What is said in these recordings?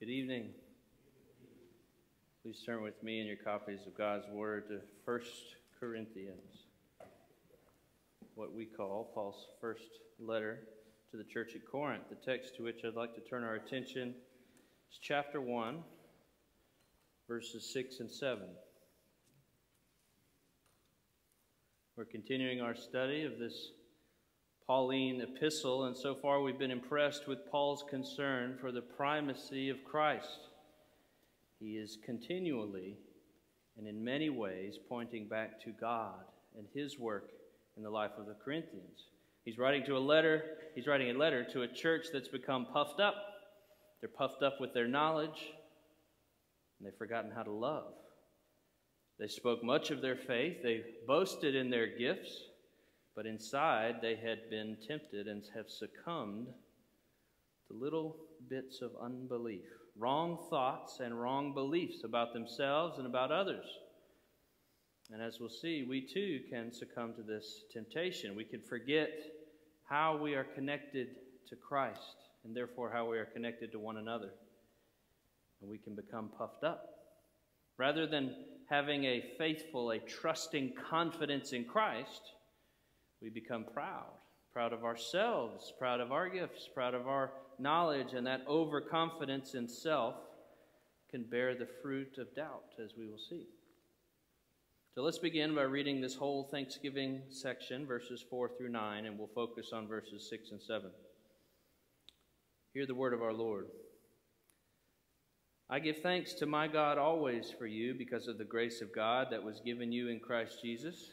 Good evening. Please turn with me in your copies of God's Word to 1 Corinthians, what we call Paul's first letter to the church at Corinth. The text to which I'd like to turn our attention is chapter 1, verses 6 and 7. We're continuing our study of this Pauline epistle, and so far we've been impressed with Paul's concern for the primacy of Christ. He is continually and in many ways pointing back to God and his work in the life of the Corinthians. He's writing to a letter, he's writing a letter to a church that's become puffed up. They're puffed up with their knowledge, and they've forgotten how to love. They spoke much of their faith, they boasted in their gifts, but inside, they had been tempted and have succumbed to little bits of unbelief, wrong thoughts and wrong beliefs about themselves and about others. And as we'll see, we too can succumb to this temptation. We can forget how we are connected to Christ and therefore how we are connected to one another. And we can become puffed up. Rather than having a faithful, a trusting confidence in Christ, we become proud. Proud of ourselves, proud of our gifts, proud of our knowledge, and that overconfidence in self can bear the fruit of doubt, as we will see. So let's begin by reading this whole Thanksgiving section, verses 4 through 9, and we'll focus on verses 6 and 7. Hear the word of our Lord. I give thanks to my God always for you because of the grace of God that was given you in Christ Jesus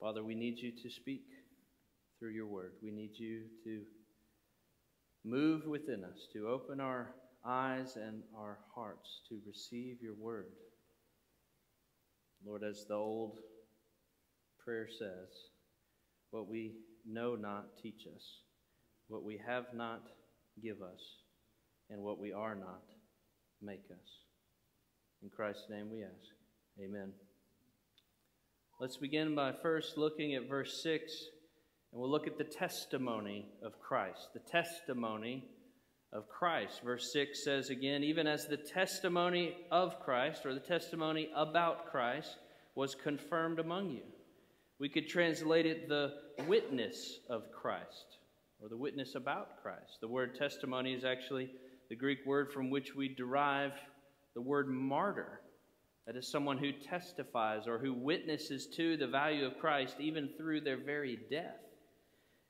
Father, we need you to speak through your word. We need you to move within us, to open our eyes and our hearts to receive your word. Lord, as the old prayer says, what we know not, teach us. What we have not, give us. And what we are not, make us. In Christ's name we ask. Amen. Let's begin by first looking at verse 6, and we'll look at the testimony of Christ. The testimony of Christ. Verse 6 says again, even as the testimony of Christ, or the testimony about Christ, was confirmed among you. We could translate it the witness of Christ, or the witness about Christ. The word testimony is actually the Greek word from which we derive the word martyr. That is someone who testifies or who witnesses to the value of Christ even through their very death.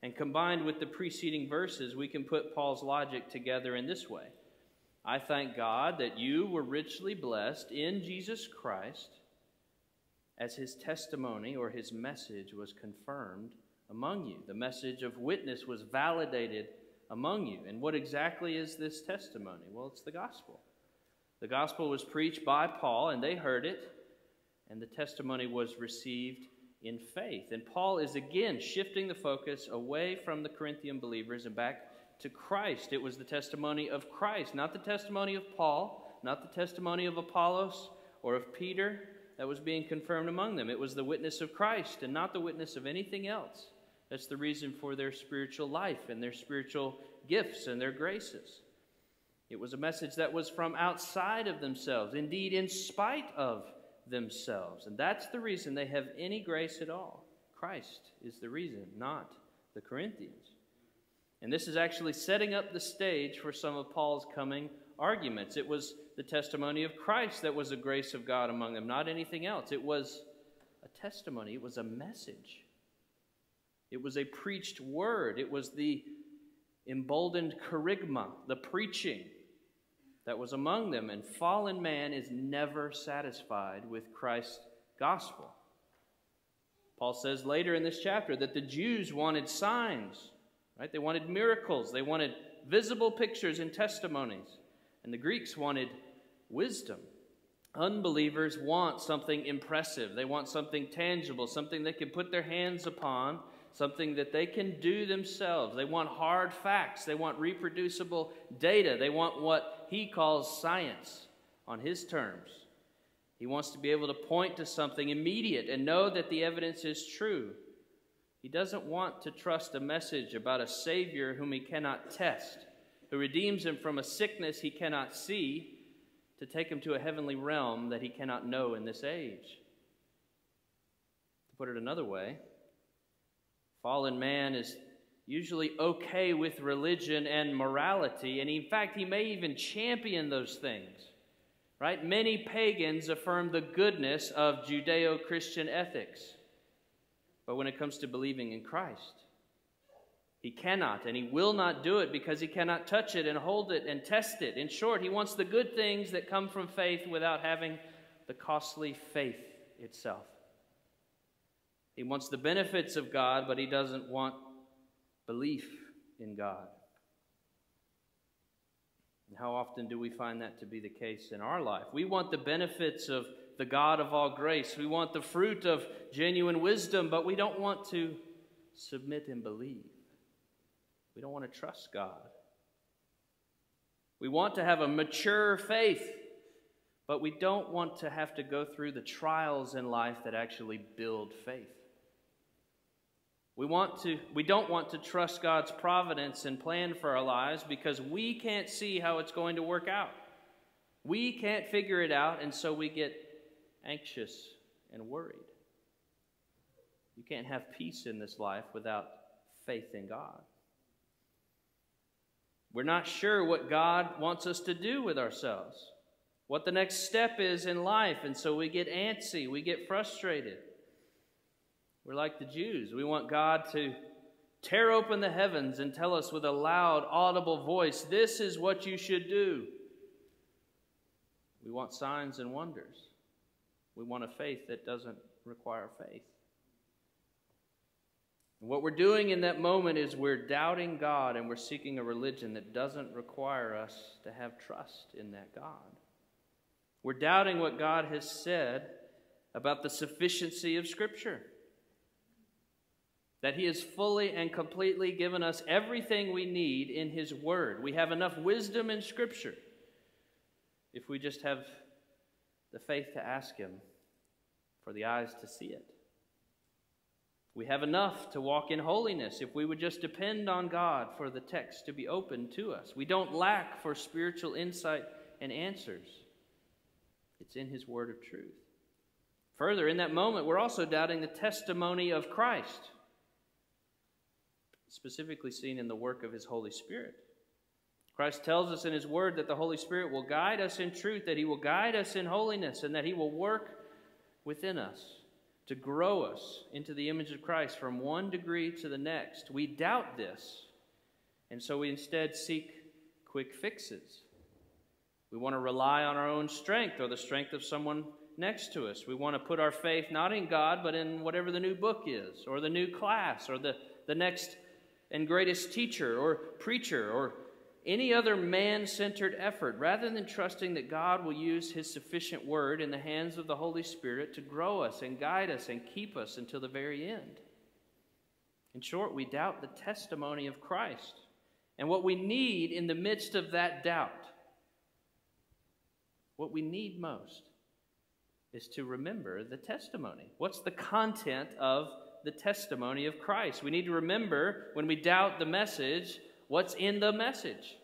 And combined with the preceding verses, we can put Paul's logic together in this way I thank God that you were richly blessed in Jesus Christ as his testimony or his message was confirmed among you. The message of witness was validated among you. And what exactly is this testimony? Well, it's the gospel. The gospel was preached by Paul, and they heard it, and the testimony was received in faith. And Paul is again shifting the focus away from the Corinthian believers and back to Christ. It was the testimony of Christ, not the testimony of Paul, not the testimony of Apollos or of Peter that was being confirmed among them. It was the witness of Christ and not the witness of anything else. That's the reason for their spiritual life and their spiritual gifts and their graces. It was a message that was from outside of themselves, indeed, in spite of themselves. And that's the reason they have any grace at all. Christ is the reason, not the Corinthians. And this is actually setting up the stage for some of Paul's coming arguments. It was the testimony of Christ that was the grace of God among them, not anything else. It was a testimony, it was a message, it was a preached word, it was the emboldened kerygma, the preaching that was among them, and fallen man is never satisfied with Christ's gospel. Paul says later in this chapter that the Jews wanted signs, right? They wanted miracles, they wanted visible pictures and testimonies. And the Greeks wanted wisdom. Unbelievers want something impressive. They want something tangible, something they can put their hands upon, something that they can do themselves. They want hard facts. They want reproducible data. They want what he calls science on his terms. He wants to be able to point to something immediate and know that the evidence is true. He doesn't want to trust a message about a Savior whom he cannot test, who redeems him from a sickness he cannot see, to take him to a heavenly realm that he cannot know in this age. To put it another way, fallen man is usually okay with religion and morality, and in fact, he may even champion those things. Right? Many pagans affirm the goodness of Judeo Christian ethics. But when it comes to believing in Christ, he cannot and he will not do it because he cannot touch it and hold it and test it. In short, he wants the good things that come from faith without having the costly faith itself. He wants the benefits of God, but he doesn't want belief in God. And how often do we find that to be the case in our life? We want the benefits of the God of all grace. We want the fruit of genuine wisdom, but we don't want to submit and believe. We don't want to trust God. We want to have a mature faith, but we don't want to have to go through the trials in life that actually build faith. We, want to, we don't want to trust God's providence and plan for our lives because we can't see how it's going to work out. We can't figure it out, and so we get anxious and worried. You can't have peace in this life without faith in God. We're not sure what God wants us to do with ourselves, what the next step is in life, and so we get antsy, we get frustrated. We're like the Jews. We want God to tear open the heavens and tell us with a loud, audible voice, This is what you should do. We want signs and wonders. We want a faith that doesn't require faith. And what we're doing in that moment is we're doubting God and we're seeking a religion that doesn't require us to have trust in that God. We're doubting what God has said about the sufficiency of Scripture. That He has fully and completely given us everything we need in His Word. We have enough wisdom in Scripture if we just have the faith to ask Him for the eyes to see it. We have enough to walk in holiness if we would just depend on God for the text to be open to us. We don't lack for spiritual insight and answers, it's in His word of truth. Further, in that moment, we're also doubting the testimony of Christ, specifically seen in the work of His Holy Spirit. Christ tells us in His Word that the Holy Spirit will guide us in truth, that He will guide us in holiness, and that He will work within us to grow us into the image of Christ from one degree to the next. We doubt this, and so we instead seek quick fixes. We want to rely on our own strength or the strength of someone next to us. We want to put our faith not in God, but in whatever the new book is, or the new class, or the, the next and greatest teacher or preacher, or any other man centered effort rather than trusting that God will use His sufficient word in the hands of the Holy Spirit to grow us and guide us and keep us until the very end. In short, we doubt the testimony of Christ and what we need in the midst of that doubt. What we need most is to remember the testimony. What's the content of the testimony of Christ? We need to remember when we doubt the message what's in the message.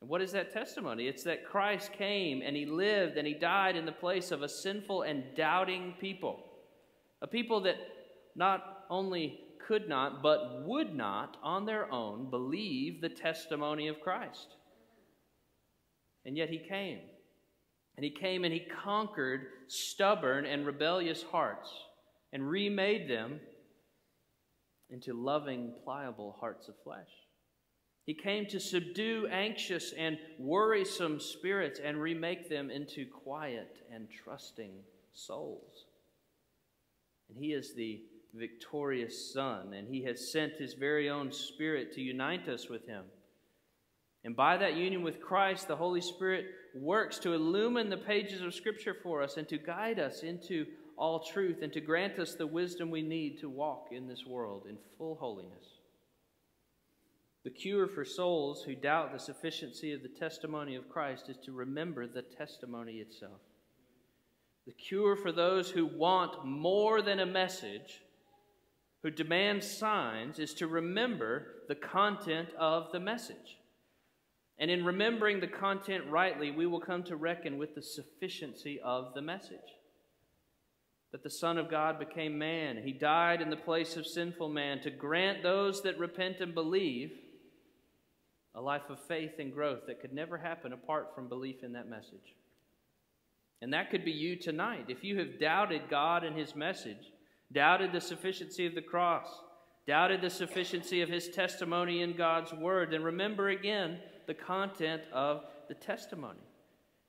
And what is that testimony? It's that Christ came and he lived and he died in the place of a sinful and doubting people. A people that not only could not, but would not on their own believe the testimony of Christ. And yet he came. And he came and he conquered stubborn and rebellious hearts and remade them into loving, pliable hearts of flesh. He came to subdue anxious and worrisome spirits and remake them into quiet and trusting souls. And He is the victorious Son, and He has sent His very own Spirit to unite us with Him. And by that union with Christ, the Holy Spirit works to illumine the pages of Scripture for us and to guide us into all truth and to grant us the wisdom we need to walk in this world in full holiness. The cure for souls who doubt the sufficiency of the testimony of Christ is to remember the testimony itself. The cure for those who want more than a message, who demand signs, is to remember the content of the message. And in remembering the content rightly, we will come to reckon with the sufficiency of the message. That the Son of God became man. He died in the place of sinful man to grant those that repent and believe a life of faith and growth that could never happen apart from belief in that message. And that could be you tonight. If you have doubted God and His message, doubted the sufficiency of the cross, doubted the sufficiency of His testimony in God's Word, then remember again the content of the testimony.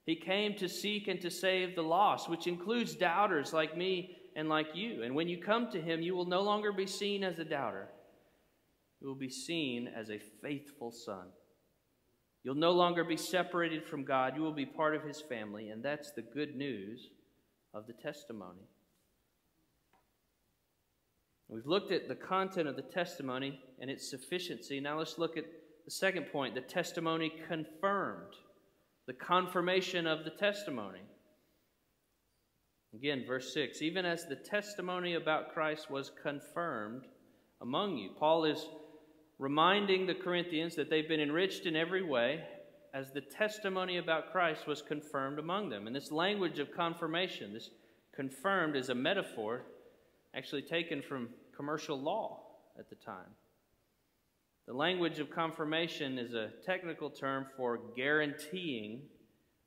He came to seek and to save the lost, which includes doubters like me and like you. And when you come to Him, you will no longer be seen as a doubter, you will be seen as a faithful son. You'll no longer be separated from God. You will be part of His family, and that's the good news of the testimony. We've looked at the content of the testimony and its sufficiency. Now let's look at the second point the testimony confirmed, the confirmation of the testimony. Again, verse 6 even as the testimony about Christ was confirmed among you. Paul is reminding the Corinthians that they've been enriched in every way as the testimony about Christ was confirmed among them. And this language of confirmation, this confirmed, is a metaphor actually taken from commercial law at the time. The language of confirmation is a technical term for guaranteeing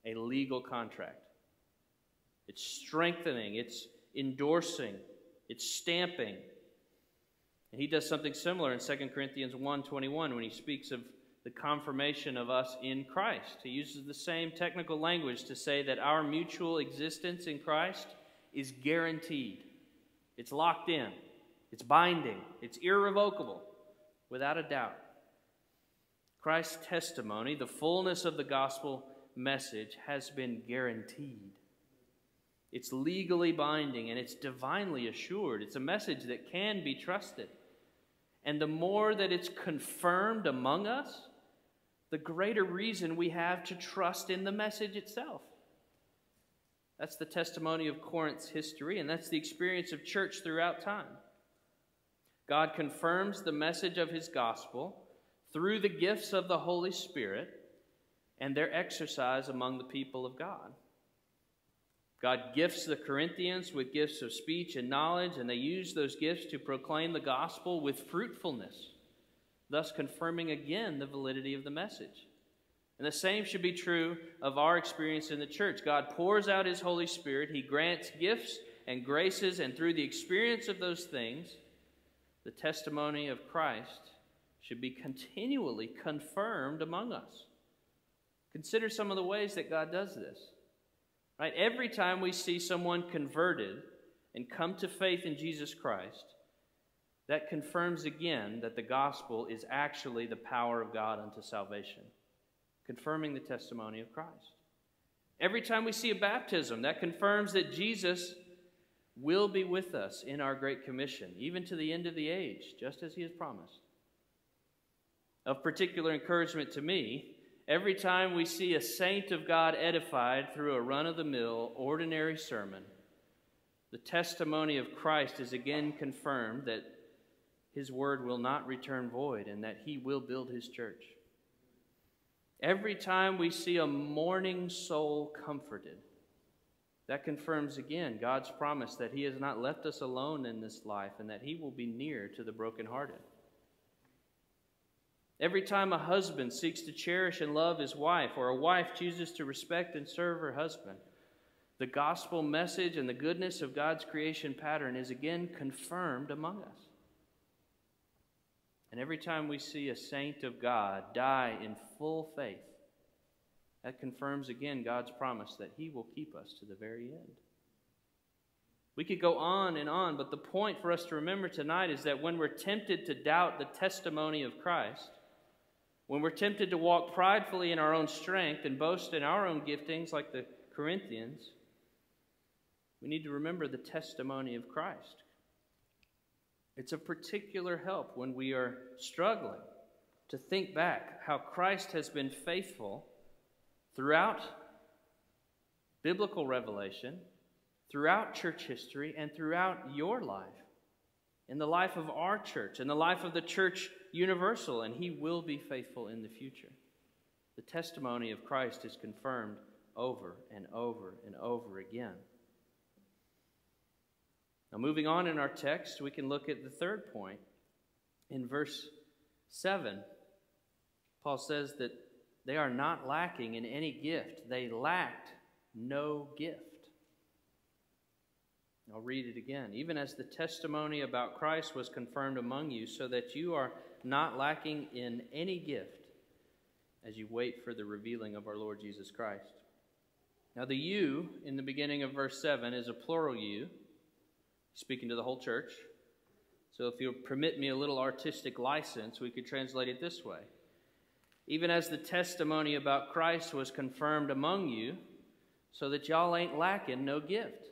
a legal contract. It's strengthening, it's endorsing, it's stamping, and he does something similar in 2 Corinthians 1:21 when he speaks of the confirmation of us in Christ. He uses the same technical language to say that our mutual existence in Christ is guaranteed. It's locked in. It's binding. It's irrevocable, without a doubt. Christ's testimony, the fullness of the gospel message, has been guaranteed. It's legally binding and it's divinely assured. It's a message that can be trusted. And the more that it's confirmed among us, the greater reason we have to trust in the message itself. That's the testimony of Corinth's history, and that's the experience of church throughout time. God confirms the message of his gospel through the gifts of the Holy Spirit and their exercise among the people of God. God gifts the Corinthians with gifts of speech and knowledge, and they use those gifts to proclaim the gospel with fruitfulness, thus confirming again the validity of the message. And the same should be true of our experience in the church. God pours out His Holy Spirit, He grants gifts and graces, and through the experience of those things, the testimony of Christ should be continually confirmed among us. Consider some of the ways that God does this. Right? Every time we see someone converted and come to faith in Jesus Christ, that confirms again that the gospel is actually the power of God unto salvation, confirming the testimony of Christ. Every time we see a baptism, that confirms that Jesus will be with us in our Great Commission, even to the end of the age, just as he has promised. Of particular encouragement to me Every time we see a saint of God edified through a run of the mill, ordinary sermon, the testimony of Christ is again confirmed that his word will not return void and that he will build his church. Every time we see a mourning soul comforted, that confirms again God's promise that he has not left us alone in this life and that he will be near to the brokenhearted. Every time a husband seeks to cherish and love his wife, or a wife chooses to respect and serve her husband, the gospel message and the goodness of God's creation pattern is again confirmed among us. And every time we see a saint of God die in full faith, that confirms again God's promise that he will keep us to the very end. We could go on and on, but the point for us to remember tonight is that when we're tempted to doubt the testimony of Christ, when we're tempted to walk pridefully in our own strength and boast in our own giftings like the Corinthians, we need to remember the testimony of Christ. It's a particular help when we are struggling to think back how Christ has been faithful throughout biblical revelation, throughout church history, and throughout your life, in the life of our church, in the life of the church universal, and He will be faithful in the future. The testimony of Christ is confirmed over and over and over again. Now, moving on in our text, we can look at the third point. In verse 7, Paul says that they are not lacking in any gift. They lacked no gift. I'll read it again. Even as the testimony about Christ was confirmed among you, so that you are not lacking in any gift as you wait for the revealing of our Lord Jesus Christ. Now, the you in the beginning of verse 7 is a plural you, speaking to the whole church. So, if you'll permit me a little artistic license, we could translate it this way Even as the testimony about Christ was confirmed among you, so that y'all ain't lacking no gift.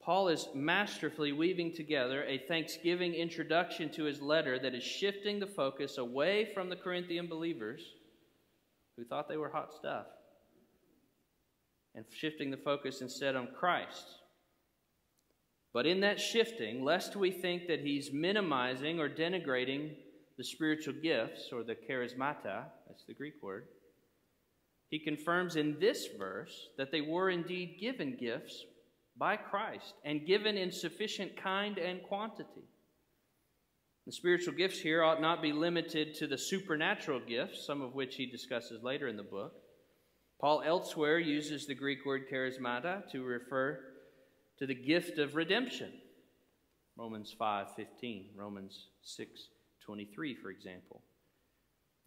Paul is masterfully weaving together a thanksgiving introduction to his letter that is shifting the focus away from the Corinthian believers who thought they were hot stuff and shifting the focus instead on Christ. But in that shifting, lest we think that he's minimizing or denigrating the spiritual gifts or the charismata, that's the Greek word, he confirms in this verse that they were indeed given gifts by Christ and given in sufficient kind and quantity. The spiritual gifts here ought not be limited to the supernatural gifts, some of which he discusses later in the book. Paul elsewhere uses the Greek word charismata to refer to the gift of redemption. Romans 5:15, Romans 6:23 for example.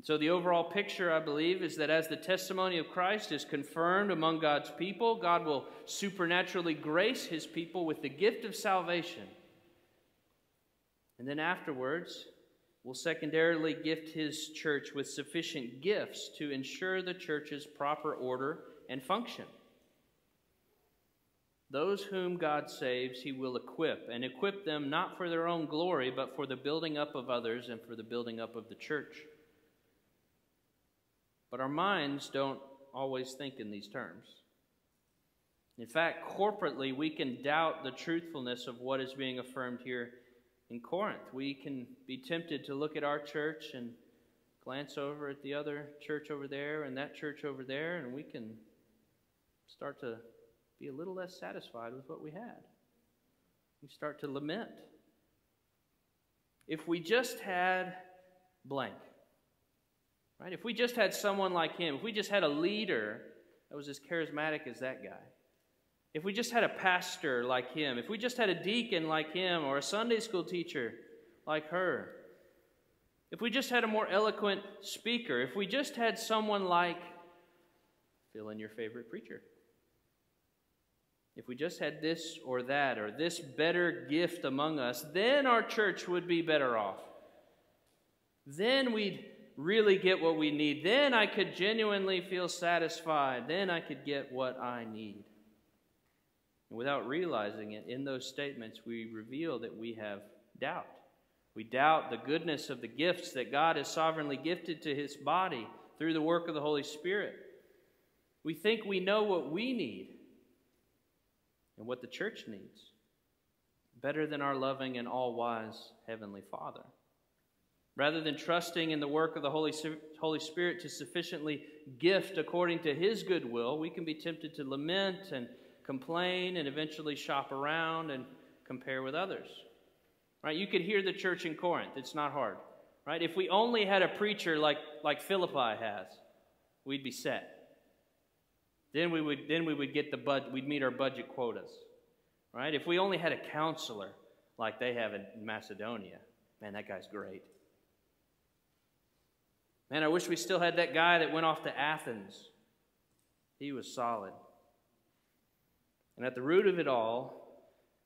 So, the overall picture, I believe, is that as the testimony of Christ is confirmed among God's people, God will supernaturally grace his people with the gift of salvation. And then afterwards, will secondarily gift his church with sufficient gifts to ensure the church's proper order and function. Those whom God saves, he will equip, and equip them not for their own glory, but for the building up of others and for the building up of the church. But our minds don't always think in these terms. In fact, corporately, we can doubt the truthfulness of what is being affirmed here in Corinth. We can be tempted to look at our church and glance over at the other church over there and that church over there, and we can start to be a little less satisfied with what we had. We start to lament. If we just had blank, Right? If we just had someone like him, if we just had a leader that was as charismatic as that guy, if we just had a pastor like him, if we just had a deacon like him or a Sunday school teacher like her, if we just had a more eloquent speaker, if we just had someone like fill in your favorite preacher. If we just had this or that or this better gift among us, then our church would be better off. Then we'd really get what we need. Then I could genuinely feel satisfied. Then I could get what I need. And without realizing it, in those statements, we reveal that we have doubt. We doubt the goodness of the gifts that God has sovereignly gifted to his body through the work of the Holy Spirit. We think we know what we need and what the church needs better than our loving and all wise Heavenly Father. Rather than trusting in the work of the Holy, Holy Spirit to sufficiently gift according to His goodwill, we can be tempted to lament and complain and eventually shop around and compare with others. Right? You could hear the church in Corinth. It's not hard. Right? If we only had a preacher like, like Philippi has, we'd be set. Then we would then we would get the bud we'd meet our budget quotas. Right? If we only had a counselor like they have in Macedonia, man, that guy's great. Man, I wish we still had that guy that went off to Athens. He was solid. And at the root of it all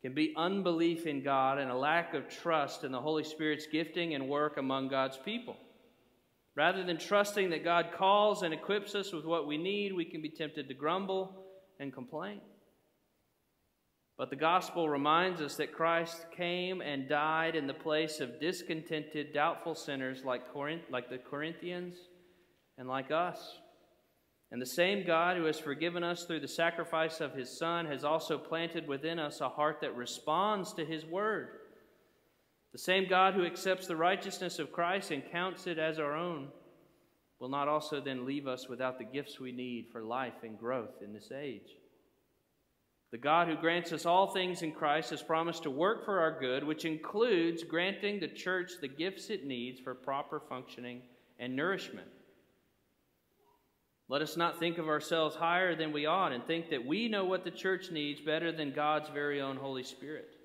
can be unbelief in God and a lack of trust in the Holy Spirit's gifting and work among God's people. Rather than trusting that God calls and equips us with what we need, we can be tempted to grumble and complain. But the gospel reminds us that Christ came and died in the place of discontented, doubtful sinners like, Corinth, like the Corinthians and like us. And the same God who has forgiven us through the sacrifice of his Son has also planted within us a heart that responds to his word. The same God who accepts the righteousness of Christ and counts it as our own will not also then leave us without the gifts we need for life and growth in this age. The God who grants us all things in Christ has promised to work for our good, which includes granting the church the gifts it needs for proper functioning and nourishment. Let us not think of ourselves higher than we ought and think that we know what the church needs better than God's very own Holy Spirit.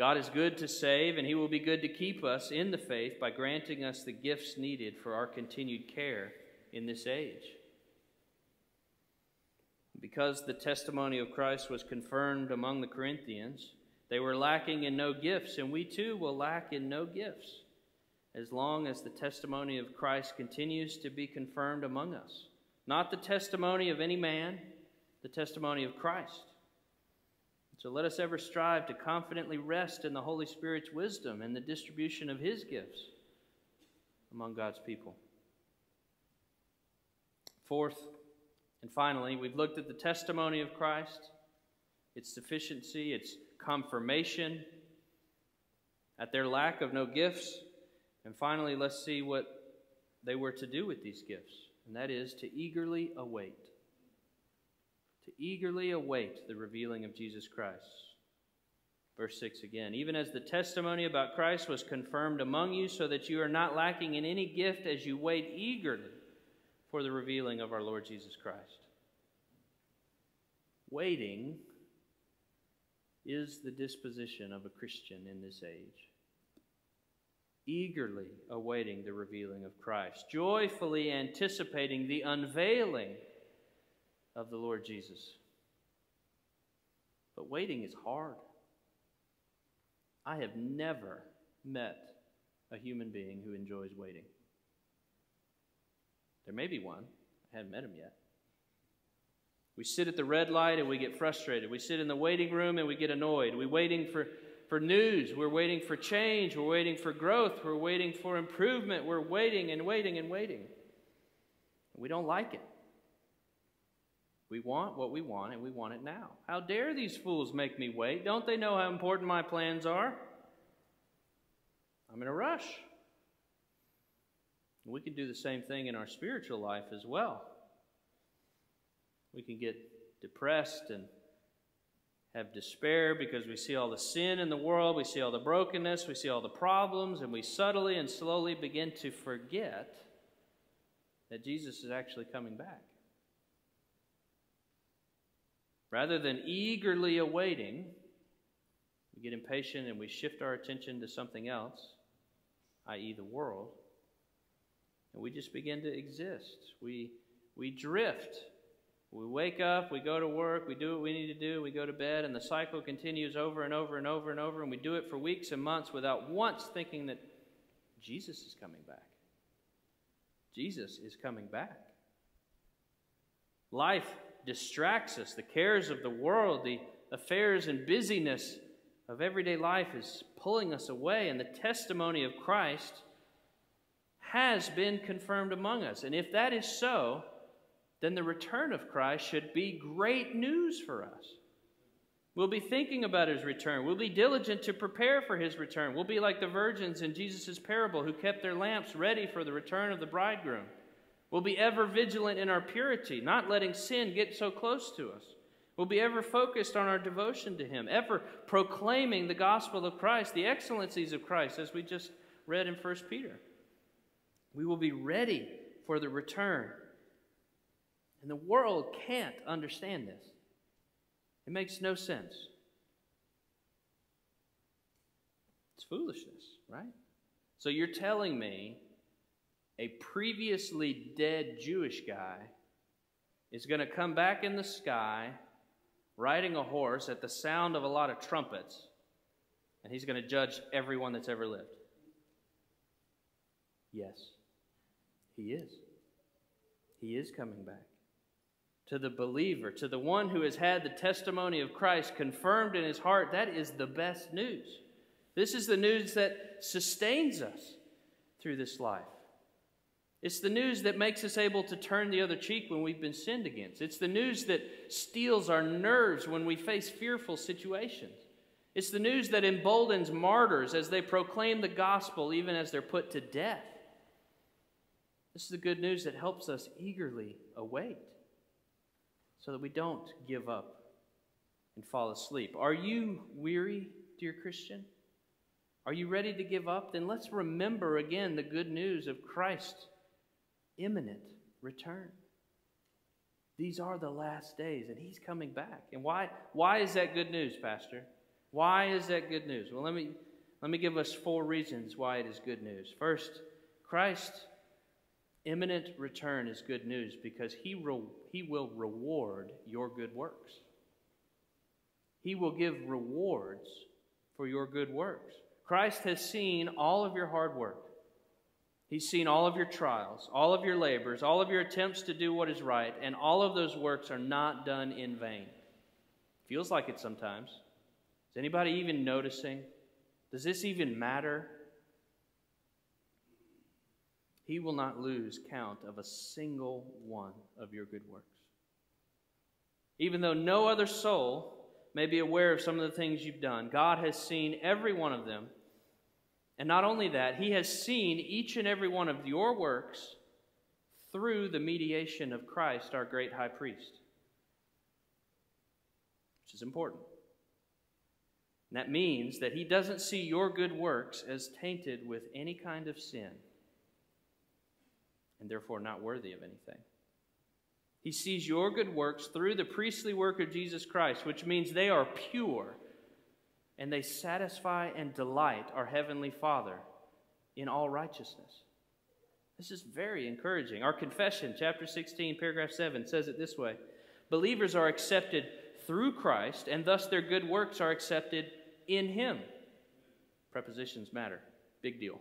God is good to save, and He will be good to keep us in the faith by granting us the gifts needed for our continued care in this age. Because the testimony of Christ was confirmed among the Corinthians, they were lacking in no gifts, and we too will lack in no gifts as long as the testimony of Christ continues to be confirmed among us. Not the testimony of any man, the testimony of Christ. So let us ever strive to confidently rest in the Holy Spirit's wisdom and the distribution of His gifts among God's people. Fourth, and finally, we've looked at the testimony of Christ, its sufficiency, its confirmation, at their lack of no gifts, and finally, let's see what they were to do with these gifts, and that is to eagerly await. To eagerly await the revealing of Jesus Christ. Verse 6 again. Even as the testimony about Christ was confirmed among you, so that you are not lacking in any gift as you wait eagerly for the revealing of our Lord Jesus Christ. Waiting is the disposition of a Christian in this age eagerly awaiting the revealing of Christ, joyfully anticipating the unveiling of the Lord Jesus. But waiting is hard. I have never met a human being who enjoys waiting. There may be one. I haven't met him yet. We sit at the red light and we get frustrated. We sit in the waiting room and we get annoyed. We're waiting for for news. We're waiting for change. We're waiting for growth. We're waiting for improvement. We're waiting and waiting and waiting. We don't like it. We want what we want, and we want it now. How dare these fools make me wait? Don't they know how important my plans are? I'm in a rush. We can do the same thing in our spiritual life as well. We can get depressed and have despair because we see all the sin in the world, we see all the brokenness, we see all the problems, and we subtly and slowly begin to forget that Jesus is actually coming back. Rather than eagerly awaiting, we get impatient and we shift our attention to something else, i.e., the world, and we just begin to exist. We, we drift we wake up, we go to work, we do what we need to do, we go to bed, and the cycle continues over and over and over and over, and we do it for weeks and months without once thinking that Jesus is coming back. Jesus is coming back. Life distracts us. The cares of the world, the affairs and busyness of everyday life is pulling us away, and the testimony of Christ has been confirmed among us. And if that is so, then the return of Christ should be great news for us. We'll be thinking about his return. We'll be diligent to prepare for his return. We'll be like the virgins in Jesus' parable who kept their lamps ready for the return of the bridegroom. We'll be ever vigilant in our purity, not letting sin get so close to us. We'll be ever focused on our devotion to him, ever proclaiming the gospel of Christ, the excellencies of Christ, as we just read in 1 Peter. We will be ready for the return and the world can't understand this. It makes no sense. It's foolishness, right? So you're telling me a previously dead Jewish guy is going to come back in the sky, riding a horse at the sound of a lot of trumpets, and he's going to judge everyone that's ever lived? Yes, he is. He is coming back. To the believer, to the one who has had the testimony of Christ confirmed in his heart, that is the best news. This is the news that sustains us through this life. It's the news that makes us able to turn the other cheek when we've been sinned against. It's the news that steels our nerves when we face fearful situations. It's the news that emboldens martyrs as they proclaim the gospel even as they're put to death. This is the good news that helps us eagerly await so that we don't give up and fall asleep. Are you weary, dear Christian? Are you ready to give up? Then let's remember again the good news of Christ's imminent return. These are the last days, and He's coming back. And why, why is that good news, Pastor? Why is that good news? Well, let me, let me give us four reasons why it is good news. First, Christ imminent return is good news because he, re- he will reward your good works. He will give rewards for your good works. Christ has seen all of your hard work. He's seen all of your trials, all of your labors, all of your attempts to do what is right, and all of those works are not done in vain. Feels like it sometimes. Is anybody even noticing? Does this even matter? He will not lose count of a single one of your good works. Even though no other soul may be aware of some of the things you've done, God has seen every one of them. And not only that, He has seen each and every one of your works through the mediation of Christ, our great high priest, which is important. And that means that He doesn't see your good works as tainted with any kind of sin and therefore not worthy of anything. He sees your good works through the priestly work of Jesus Christ, which means they are pure and they satisfy and delight our Heavenly Father in all righteousness. This is very encouraging. Our confession, chapter 16, paragraph 7, says it this way Believers are accepted through Christ, and thus their good works are accepted in Him. Prepositions matter. Big deal.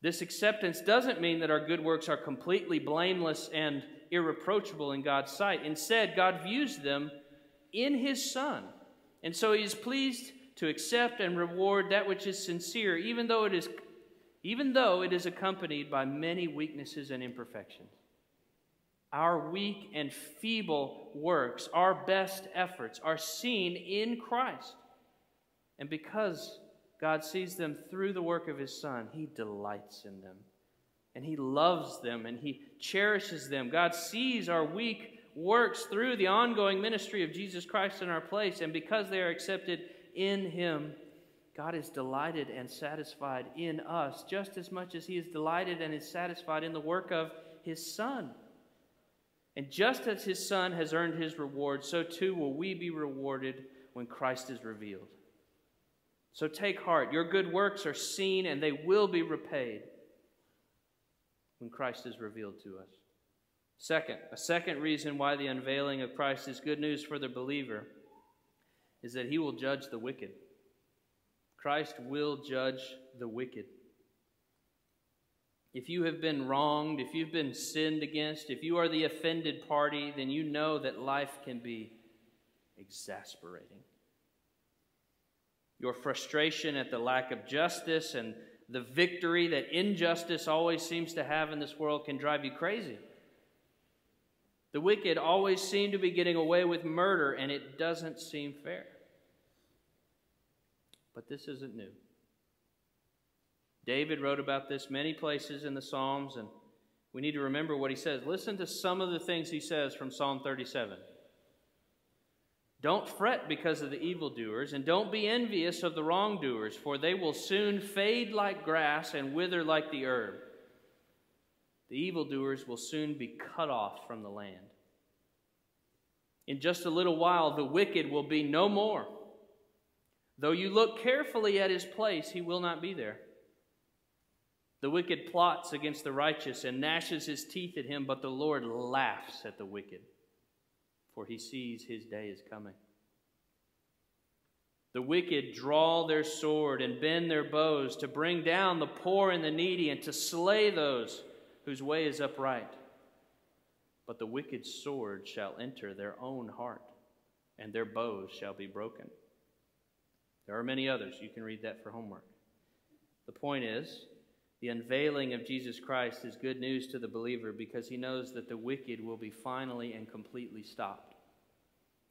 This acceptance doesn't mean that our good works are completely blameless and irreproachable in God's sight. Instead, God views them in His Son. And so He is pleased to accept and reward that which is sincere, even though it is, even though it is accompanied by many weaknesses and imperfections. Our weak and feeble works, our best efforts, are seen in Christ. And because God sees them through the work of His Son. He delights in them. And He loves them and He cherishes them. God sees our weak works through the ongoing ministry of Jesus Christ in our place. And because they are accepted in Him, God is delighted and satisfied in us just as much as He is delighted and is satisfied in the work of His Son. And just as His Son has earned His reward, so too will we be rewarded when Christ is revealed. So take heart. Your good works are seen and they will be repaid when Christ is revealed to us. Second, a second reason why the unveiling of Christ is good news for the believer is that he will judge the wicked. Christ will judge the wicked. If you have been wronged, if you've been sinned against, if you are the offended party, then you know that life can be exasperating. Your frustration at the lack of justice and the victory that injustice always seems to have in this world can drive you crazy. The wicked always seem to be getting away with murder, and it doesn't seem fair. But this isn't new. David wrote about this many places in the Psalms, and we need to remember what he says. Listen to some of the things he says from Psalm 37. Don't fret because of the evildoers, and don't be envious of the wrongdoers, for they will soon fade like grass and wither like the herb. The evildoers will soon be cut off from the land. In just a little while, the wicked will be no more. Though you look carefully at his place, he will not be there. The wicked plots against the righteous and gnashes his teeth at him, but the Lord laughs at the wicked. for he sees his day is coming. The wicked draw their sword and bend their bows to bring down the poor and the needy and to slay those whose way is upright. But the wicked sword shall enter their own heart, and their bows shall be broken. There are many others. You can read that for homework. The point is, the unveiling of Jesus Christ is good news to the believer because he knows that the wicked will be finally and completely stopped.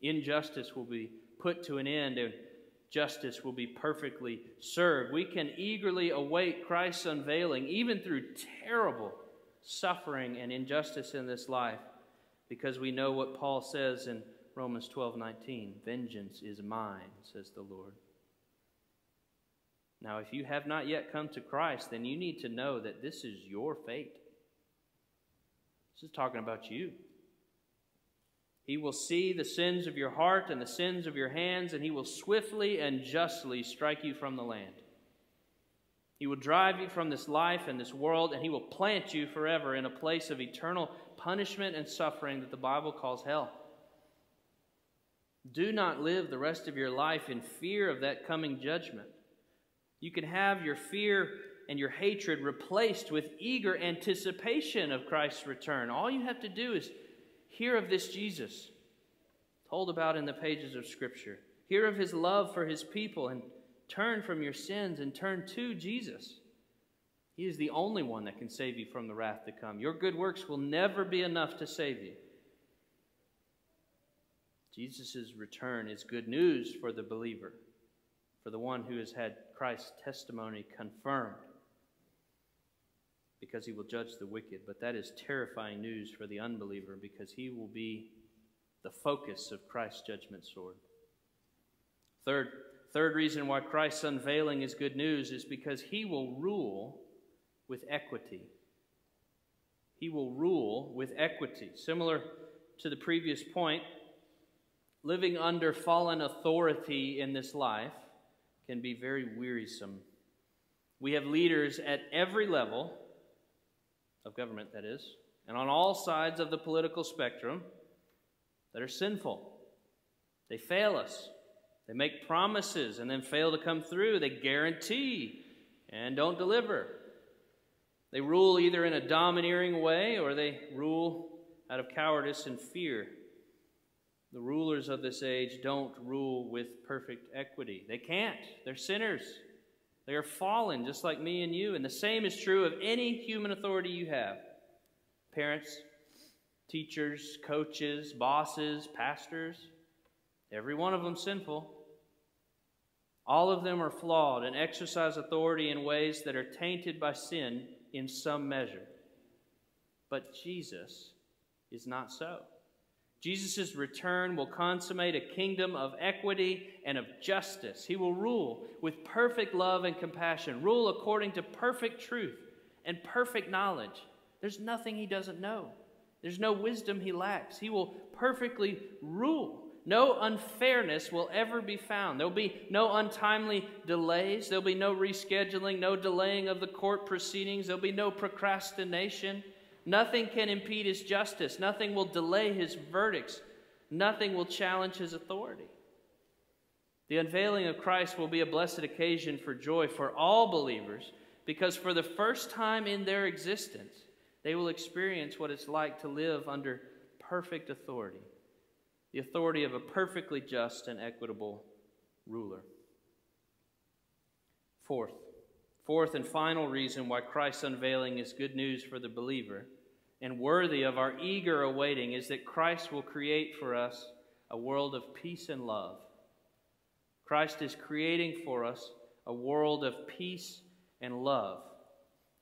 Injustice will be put to an end and justice will be perfectly served. We can eagerly await Christ's unveiling, even through terrible suffering and injustice in this life, because we know what Paul says in Romans 12 19 Vengeance is mine, says the Lord. Now, if you have not yet come to Christ, then you need to know that this is your fate. This is talking about you. He will see the sins of your heart and the sins of your hands, and he will swiftly and justly strike you from the land. He will drive you from this life and this world, and he will plant you forever in a place of eternal punishment and suffering that the Bible calls hell. Do not live the rest of your life in fear of that coming judgment. You can have your fear and your hatred replaced with eager anticipation of Christ's return. All you have to do is hear of this Jesus, told about in the pages of Scripture. Hear of his love for his people and turn from your sins and turn to Jesus. He is the only one that can save you from the wrath to come. Your good works will never be enough to save you. Jesus' return is good news for the believer for the one who has had Christ's testimony confirmed because he will judge the wicked. But that is terrifying news for the unbeliever because he will be the focus of Christ's judgment sword. Third, third reason why Christ's unveiling is good news is because he will rule with equity. He will rule with equity. Similar to the previous point, living under fallen authority in this life can be very wearisome. We have leaders at every level of government, that is, and on all sides of the political spectrum that are sinful. They fail us. They make promises and then fail to come through. They guarantee and don't deliver. They rule either in a domineering way or they rule out of cowardice and fear. The rulers of this age don't rule with perfect equity. They can't. They're sinners. They are fallen, just like me and you. And the same is true of any human authority you have parents, teachers, coaches, bosses, pastors. Every one of them sinful. All of them are flawed and exercise authority in ways that are tainted by sin in some measure. But Jesus is not so. Jesus' return will consummate a kingdom of equity and of justice. He will rule with perfect love and compassion, rule according to perfect truth and perfect knowledge. There's nothing he doesn't know, there's no wisdom he lacks. He will perfectly rule. No unfairness will ever be found. There'll be no untimely delays. There'll be no rescheduling, no delaying of the court proceedings. There'll be no procrastination. Nothing can impede his justice. Nothing will delay his verdicts. Nothing will challenge his authority. The unveiling of Christ will be a blessed occasion for joy for all believers because for the first time in their existence, they will experience what it's like to live under perfect authority the authority of a perfectly just and equitable ruler. Fourth, Fourth and final reason why Christ's unveiling is good news for the believer and worthy of our eager awaiting is that Christ will create for us a world of peace and love. Christ is creating for us a world of peace and love.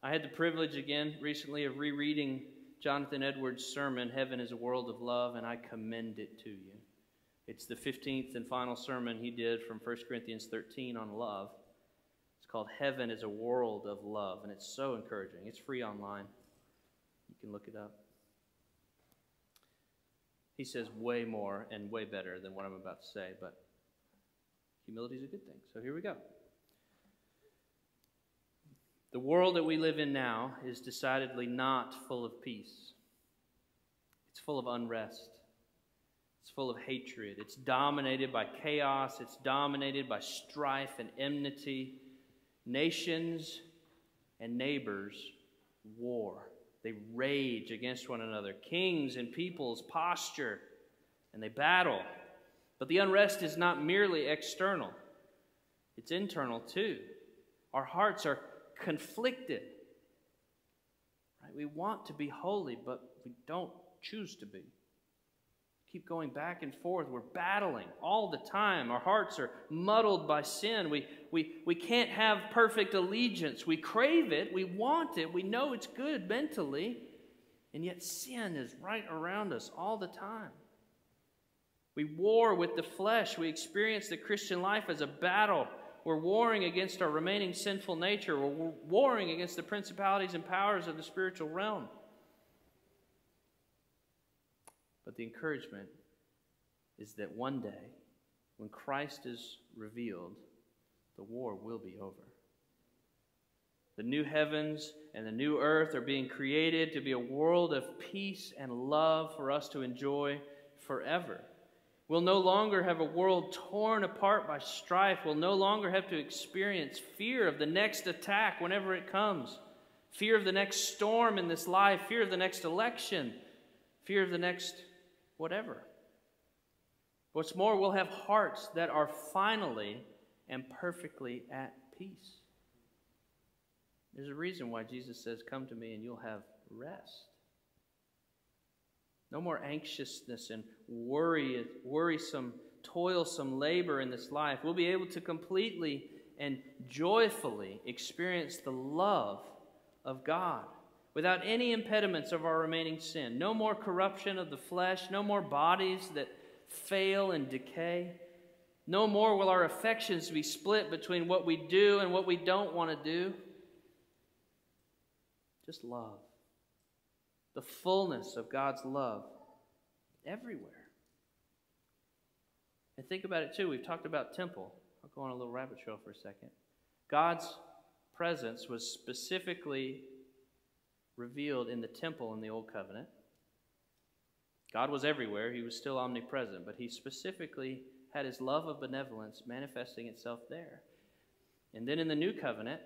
I had the privilege again recently of rereading Jonathan Edwards' sermon, Heaven is a World of Love, and I commend it to you. It's the 15th and final sermon he did from 1 Corinthians 13 on love It's called Heaven is a World of Love, and it's so encouraging. It's free online. You can look it up. He says way more and way better than what I'm about to say, but humility is a good thing. So here we go. The world that we live in now is decidedly not full of peace. It's full of unrest. It's full of hatred. It's dominated by chaos. It's dominated by strife and enmity. Nations and neighbors war. They rage against one another. Kings and peoples posture and they battle. But the unrest is not merely external, it's internal too. Our hearts are conflicted. Right? We want to be holy, but we don't choose to be. Keep going back and forth. We're battling all the time. Our hearts are muddled by sin. We, we, we can't have perfect allegiance. We crave it. We want it. We know it's good mentally. And yet sin is right around us all the time. We war with the flesh. We experience the Christian life as a battle. We're warring against our remaining sinful nature. We're warring against the principalities and powers of the spiritual realm. But the encouragement is that one day, when Christ is revealed, the war will be over. The new heavens and the new earth are being created to be a world of peace and love for us to enjoy forever. We'll no longer have a world torn apart by strife. We'll no longer have to experience fear of the next attack whenever it comes, fear of the next storm in this life, fear of the next election, fear of the next whatever. What's more, we'll have hearts that are finally and perfectly at peace. There's a reason why Jesus says, Come to me and you'll have rest. No more anxiousness and worry, worrisome, toilsome labor in this life. We'll be able to completely and joyfully experience the love of God without any impediments of our remaining sin. No more corruption of the flesh, no more bodies that fail and decay. No more will our affections be split between what we do and what we don't want to do. Just love the fullness of God's love everywhere. And think about it too. We've talked about temple. I'll go on a little rabbit trail for a second. God's presence was specifically revealed in the temple in the Old Covenant. God was everywhere, He was still omnipresent, but He specifically had His love of benevolence manifesting itself there. And then in the New Covenant,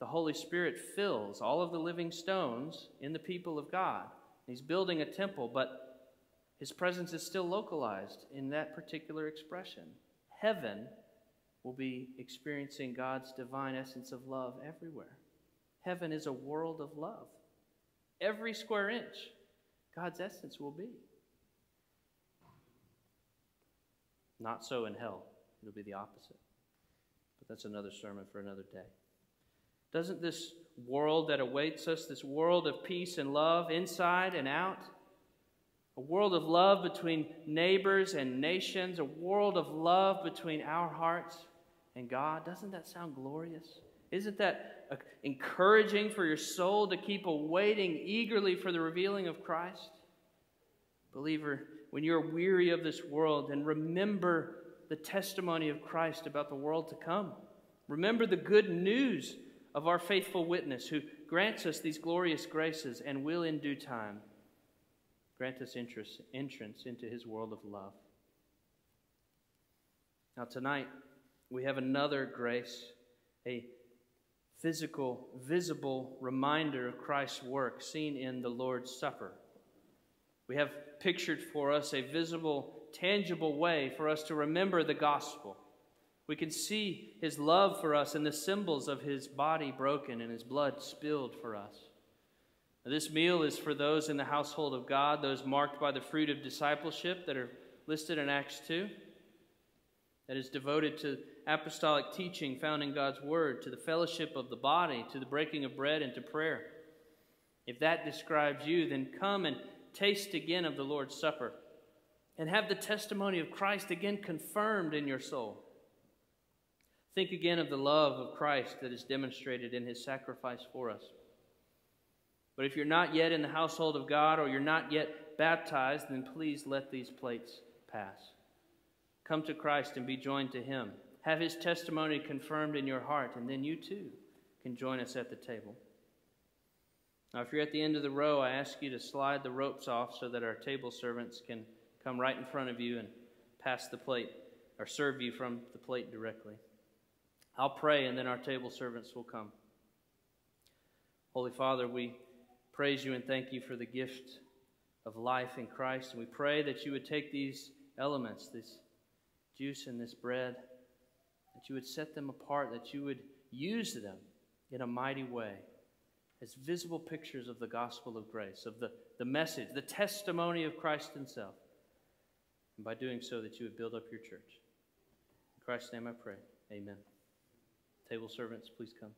the Holy Spirit fills all of the living stones in the people of God. He's building a temple, but his presence is still localized in that particular expression. Heaven will be experiencing God's divine essence of love everywhere. Heaven is a world of love. Every square inch, God's essence will be. Not so in hell. It'll be the opposite. But that's another sermon for another day. Doesn't this world that awaits us, this world of peace and love inside and out, a world of love between neighbors and nations, a world of love between our hearts and God, doesn't that sound glorious? Isn't that uh, encouraging for your soul to keep awaiting eagerly for the revealing of Christ? Believer, when you're weary of this world, then remember the testimony of Christ about the world to come. Remember the good news of our faithful witness who grants us these glorious graces and will in due time grant us interest, entrance into his world of love. Now, tonight, we have another grace, a physical, visible reminder of Christ's work seen in the Lord's Supper. We have pictured for us a visible, tangible way for us to remember the gospel we can see his love for us in the symbols of his body broken and his blood spilled for us. Now, this meal is for those in the household of God, those marked by the fruit of discipleship that are listed in Acts 2, that is devoted to apostolic teaching found in God's Word, to the fellowship of the body, to the breaking of bread, and to prayer. If that describes you, then come and taste again of the Lord's Supper and have the testimony of Christ again confirmed in your soul. Think again of the love of Christ that is demonstrated in his sacrifice for us. But if you're not yet in the household of God or you're not yet baptized, then please let these plates pass. Come to Christ and be joined to him. Have his testimony confirmed in your heart, and then you too can join us at the table. Now, if you're at the end of the row, I ask you to slide the ropes off so that our table servants can come right in front of you and pass the plate or serve you from the plate directly. I'll pray and then our table servants will come. Holy Father, we praise you and thank you for the gift of life in Christ. And we pray that you would take these elements, this juice and this bread, that you would set them apart, that you would use them in a mighty way as visible pictures of the gospel of grace, of the, the message, the testimony of Christ Himself. And by doing so, that you would build up your church. In Christ's name I pray. Amen. Table servants, please come.